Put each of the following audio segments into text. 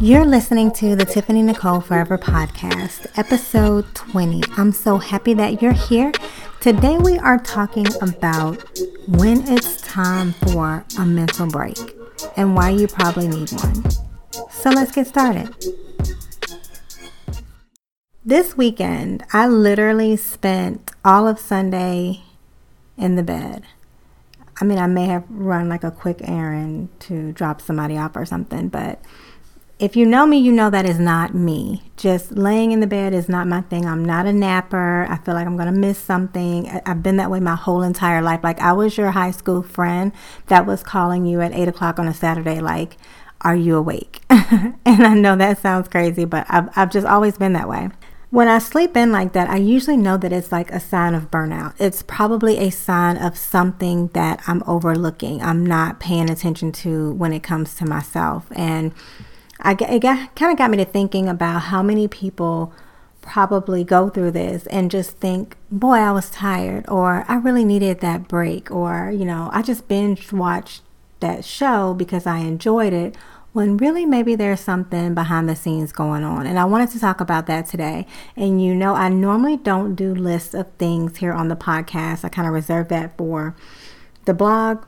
You're listening to the Tiffany Nicole Forever podcast, episode 20. I'm so happy that you're here. Today, we are talking about when it's time for a mental break and why you probably need one. So, let's get started. This weekend, I literally spent all of Sunday in the bed. I mean, I may have run like a quick errand to drop somebody off or something, but if you know me, you know that is not me. Just laying in the bed is not my thing. I'm not a napper. I feel like I'm going to miss something. I've been that way my whole entire life. Like, I was your high school friend that was calling you at 8 o'clock on a Saturday, like, are you awake? and I know that sounds crazy, but I've, I've just always been that way. When I sleep in like that, I usually know that it's like a sign of burnout. It's probably a sign of something that I'm overlooking, I'm not paying attention to when it comes to myself. And I, it got, kind of got me to thinking about how many people probably go through this and just think, boy, I was tired, or I really needed that break, or, you know, I just binge watched that show because I enjoyed it, when really maybe there's something behind the scenes going on. And I wanted to talk about that today. And you know, I normally don't do lists of things here on the podcast, I kind of reserve that for the blog.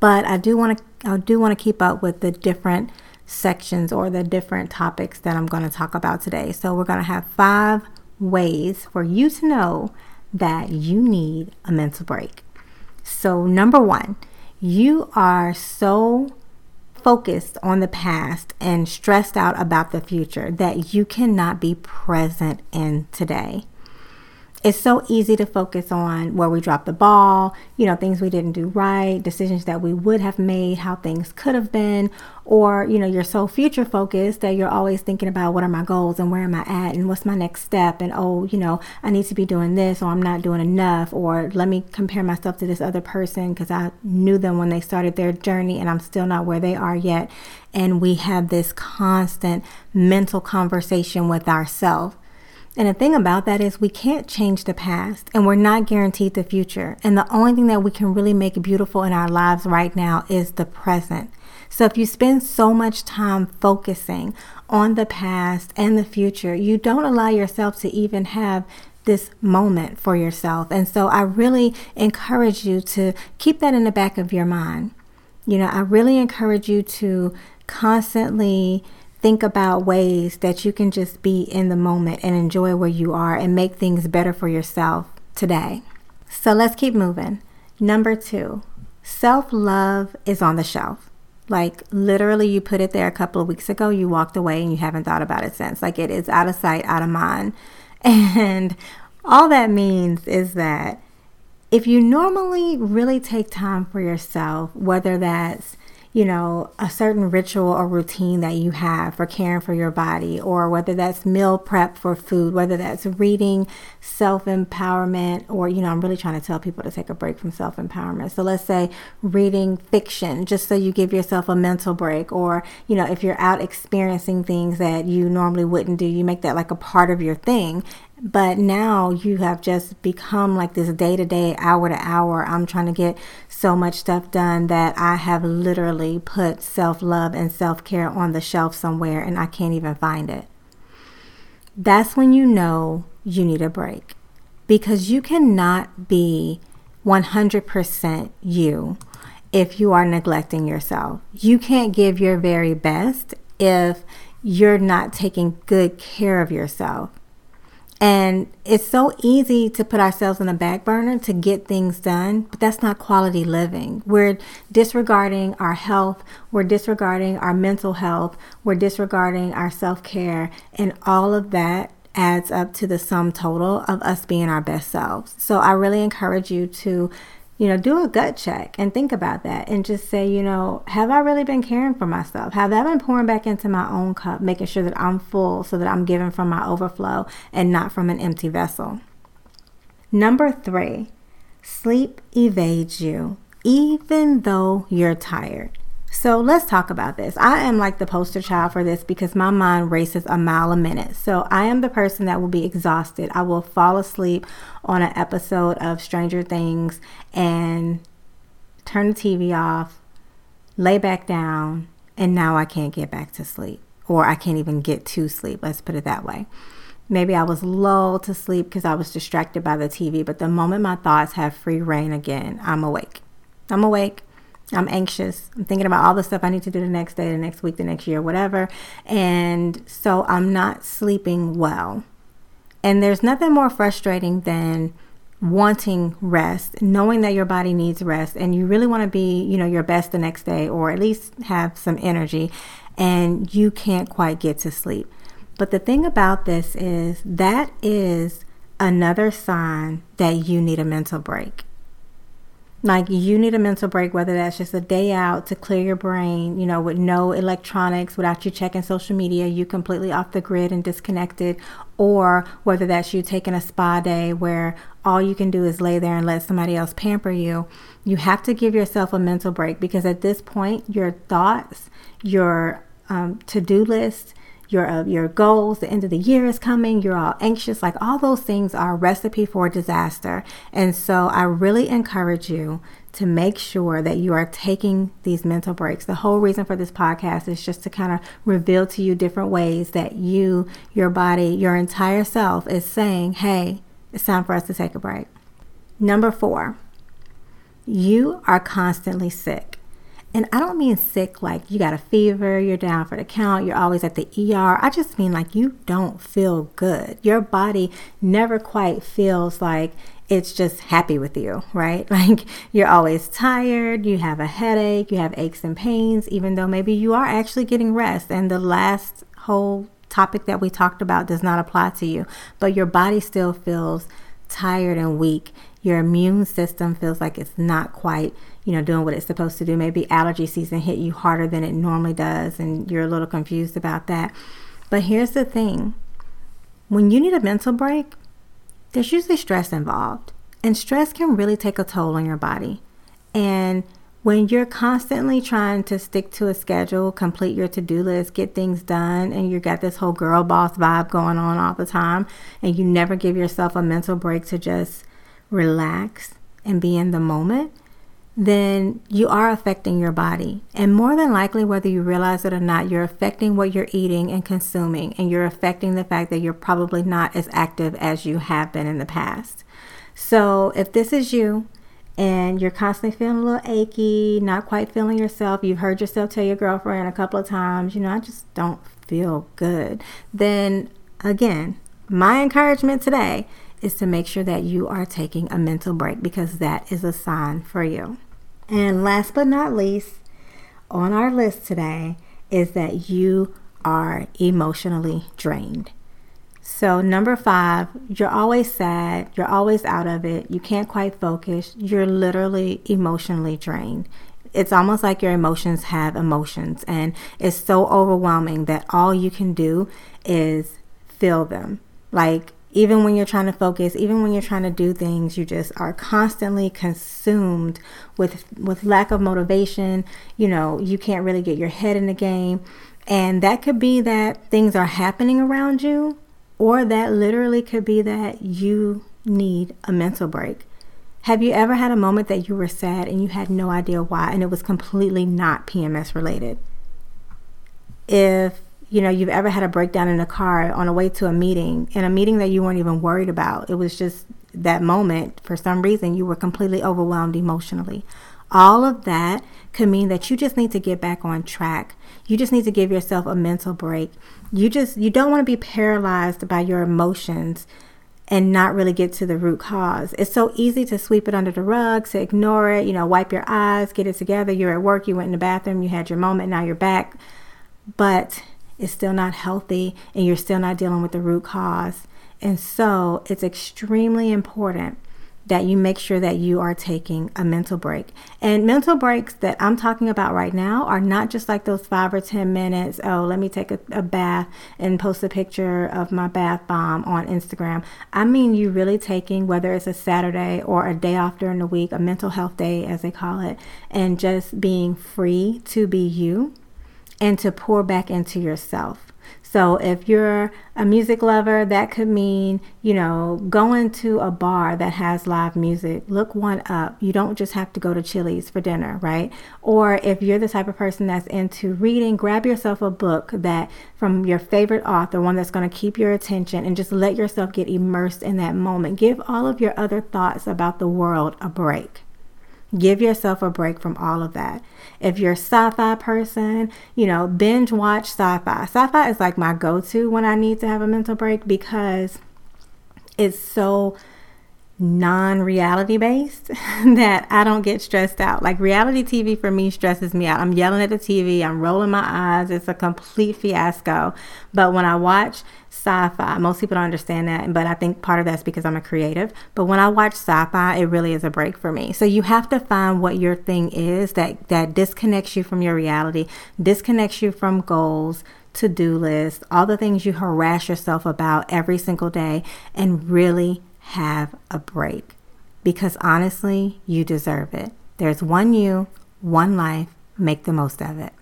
But I do want to I do want to keep up with the different sections or the different topics that I'm going to talk about today. So, we're going to have five ways for you to know that you need a mental break. So, number one, you are so focused on the past and stressed out about the future that you cannot be present in today it's so easy to focus on where we dropped the ball, you know, things we didn't do right, decisions that we would have made, how things could have been, or, you know, you're so future focused that you're always thinking about what are my goals and where am I at and what's my next step and oh, you know, I need to be doing this or I'm not doing enough or let me compare myself to this other person because I knew them when they started their journey and I'm still not where they are yet. And we have this constant mental conversation with ourselves and the thing about that is, we can't change the past and we're not guaranteed the future. And the only thing that we can really make beautiful in our lives right now is the present. So if you spend so much time focusing on the past and the future, you don't allow yourself to even have this moment for yourself. And so I really encourage you to keep that in the back of your mind. You know, I really encourage you to constantly think about ways that you can just be in the moment and enjoy where you are and make things better for yourself today. So let's keep moving. Number two, self love is on the shelf. Like literally, you put it there a couple of weeks ago, you walked away and you haven't thought about it since. Like it is out of sight, out of mind. And all that means is that if you normally really take time for yourself, whether that's you know, a certain ritual or routine that you have for caring for your body, or whether that's meal prep for food, whether that's reading self empowerment, or, you know, I'm really trying to tell people to take a break from self empowerment. So let's say reading fiction, just so you give yourself a mental break, or, you know, if you're out experiencing things that you normally wouldn't do, you make that like a part of your thing. But now you have just become like this day to day, hour to hour. I'm trying to get so much stuff done that I have literally put self love and self care on the shelf somewhere and I can't even find it. That's when you know you need a break because you cannot be 100% you if you are neglecting yourself. You can't give your very best if you're not taking good care of yourself. And it's so easy to put ourselves on the back burner to get things done, but that's not quality living. We're disregarding our health, we're disregarding our mental health, we're disregarding our self care, and all of that adds up to the sum total of us being our best selves. So I really encourage you to you know, do a gut check and think about that and just say, you know, have I really been caring for myself? Have I been pouring back into my own cup, making sure that I'm full so that I'm giving from my overflow and not from an empty vessel? Number three, sleep evades you, even though you're tired. So let's talk about this. I am like the poster child for this because my mind races a mile a minute. So I am the person that will be exhausted. I will fall asleep on an episode of Stranger Things and turn the TV off, lay back down, and now I can't get back to sleep. Or I can't even get to sleep. Let's put it that way. Maybe I was lulled to sleep because I was distracted by the TV, but the moment my thoughts have free reign again, I'm awake. I'm awake. I'm anxious. I'm thinking about all the stuff I need to do the next day, the next week, the next year, whatever. And so I'm not sleeping well. And there's nothing more frustrating than wanting rest, knowing that your body needs rest and you really want to be, you know, your best the next day or at least have some energy and you can't quite get to sleep. But the thing about this is that is another sign that you need a mental break. Like you need a mental break, whether that's just a day out to clear your brain, you know, with no electronics, without you checking social media, you completely off the grid and disconnected, or whether that's you taking a spa day where all you can do is lay there and let somebody else pamper you. You have to give yourself a mental break because at this point, your thoughts, your um, to do list, your uh, your goals the end of the year is coming you're all anxious like all those things are a recipe for disaster. And so i really encourage you to make sure that you are taking these mental breaks. The whole reason for this podcast is just to kind of reveal to you different ways that you your body your entire self is saying hey it's time for us to take a break. Number four you are constantly sick and I don't mean sick like you got a fever, you're down for the count, you're always at the ER. I just mean like you don't feel good. Your body never quite feels like it's just happy with you, right? Like you're always tired, you have a headache, you have aches and pains, even though maybe you are actually getting rest. And the last whole topic that we talked about does not apply to you, but your body still feels tired and weak. Your immune system feels like it's not quite you know, doing what it's supposed to do. Maybe allergy season hit you harder than it normally does, and you're a little confused about that. But here's the thing when you need a mental break, there's usually stress involved, and stress can really take a toll on your body. And when you're constantly trying to stick to a schedule, complete your to do list, get things done, and you've got this whole girl boss vibe going on all the time, and you never give yourself a mental break to just relax and be in the moment, then you are affecting your body. And more than likely, whether you realize it or not, you're affecting what you're eating and consuming, and you're affecting the fact that you're probably not as active as you have been in the past. So, if this is you and you're constantly feeling a little achy, not quite feeling yourself, you've heard yourself tell your girlfriend a couple of times, you know, I just don't feel good, then again, my encouragement today is to make sure that you are taking a mental break because that is a sign for you. And last but not least, on our list today is that you are emotionally drained. So, number five, you're always sad, you're always out of it, you can't quite focus, you're literally emotionally drained. It's almost like your emotions have emotions, and it's so overwhelming that all you can do is feel them. Like even when you're trying to focus even when you're trying to do things you just are constantly consumed with with lack of motivation. You know you can't really get your head in the game. And that could be that things are happening around you or that literally could be that you need a mental break. Have you ever had a moment that you were sad and you had no idea why and it was completely not PMS related? If you know you've ever had a breakdown in a car on a way to a meeting in a meeting that you weren't even worried about it was just that moment for some reason you were completely overwhelmed emotionally all of that could mean that you just need to get back on track you just need to give yourself a mental break you just you don't want to be paralyzed by your emotions and not really get to the root cause. It's so easy to sweep it under the rug, to ignore it, you know, wipe your eyes, get it together. You're at work, you went in the bathroom, you had your moment, now you're back. But is still not healthy and you're still not dealing with the root cause. And so it's extremely important that you make sure that you are taking a mental break. And mental breaks that I'm talking about right now are not just like those five or 10 minutes. Oh, let me take a, a, bath and post a picture of my bath bomb on Instagram. I mean, you really taking, whether it's a Saturday or a day off during the week, a mental health day, as they call it, and just being free to be you and to pour back into yourself. So if you're a music lover, that could mean, you know, going to a bar that has live music. Look one up. You don't just have to go to Chili's for dinner, right? Or if you're the type of person that's into reading, grab yourself a book that from your favorite author, one that's going to keep your attention and just let yourself get immersed in that moment. Give all of your other thoughts about the world a break. Give yourself a break from all of that. If you're a sci fi person, you know, binge watch sci fi. Sci fi is like my go to when I need to have a mental break because it's so non reality based that I don't get stressed out. Like reality TV for me stresses me out. I'm yelling at the TV, I'm rolling my eyes. It's a complete fiasco. But when I watch sci fi, most people don't understand that. But I think part of that's because I'm a creative. But when I watch sci fi, it really is a break for me. So you have to find what your thing is that, that disconnects you from your reality, disconnects you from goals to do lists, all the things you harass yourself about every single day, and really have a break because honestly, you deserve it. There's one you, one life, make the most of it.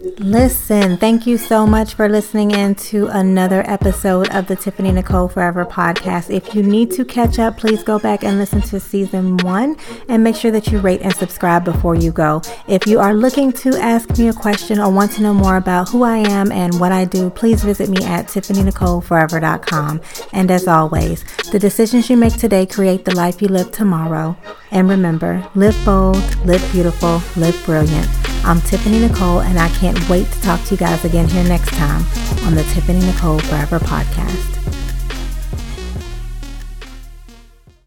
Listen, thank you so much for listening in to another episode of the Tiffany Nicole Forever podcast. If you need to catch up, please go back and listen to season one and make sure that you rate and subscribe before you go. If you are looking to ask me a question or want to know more about who I am and what I do, please visit me at tiffanynicoleforever.com. And as always, the decisions you make today create the life you live tomorrow. And remember, live bold, live beautiful, live brilliant. I'm Tiffany Nicole, and I can't wait to talk to you guys again here next time on the Tiffany Nicole Forever podcast.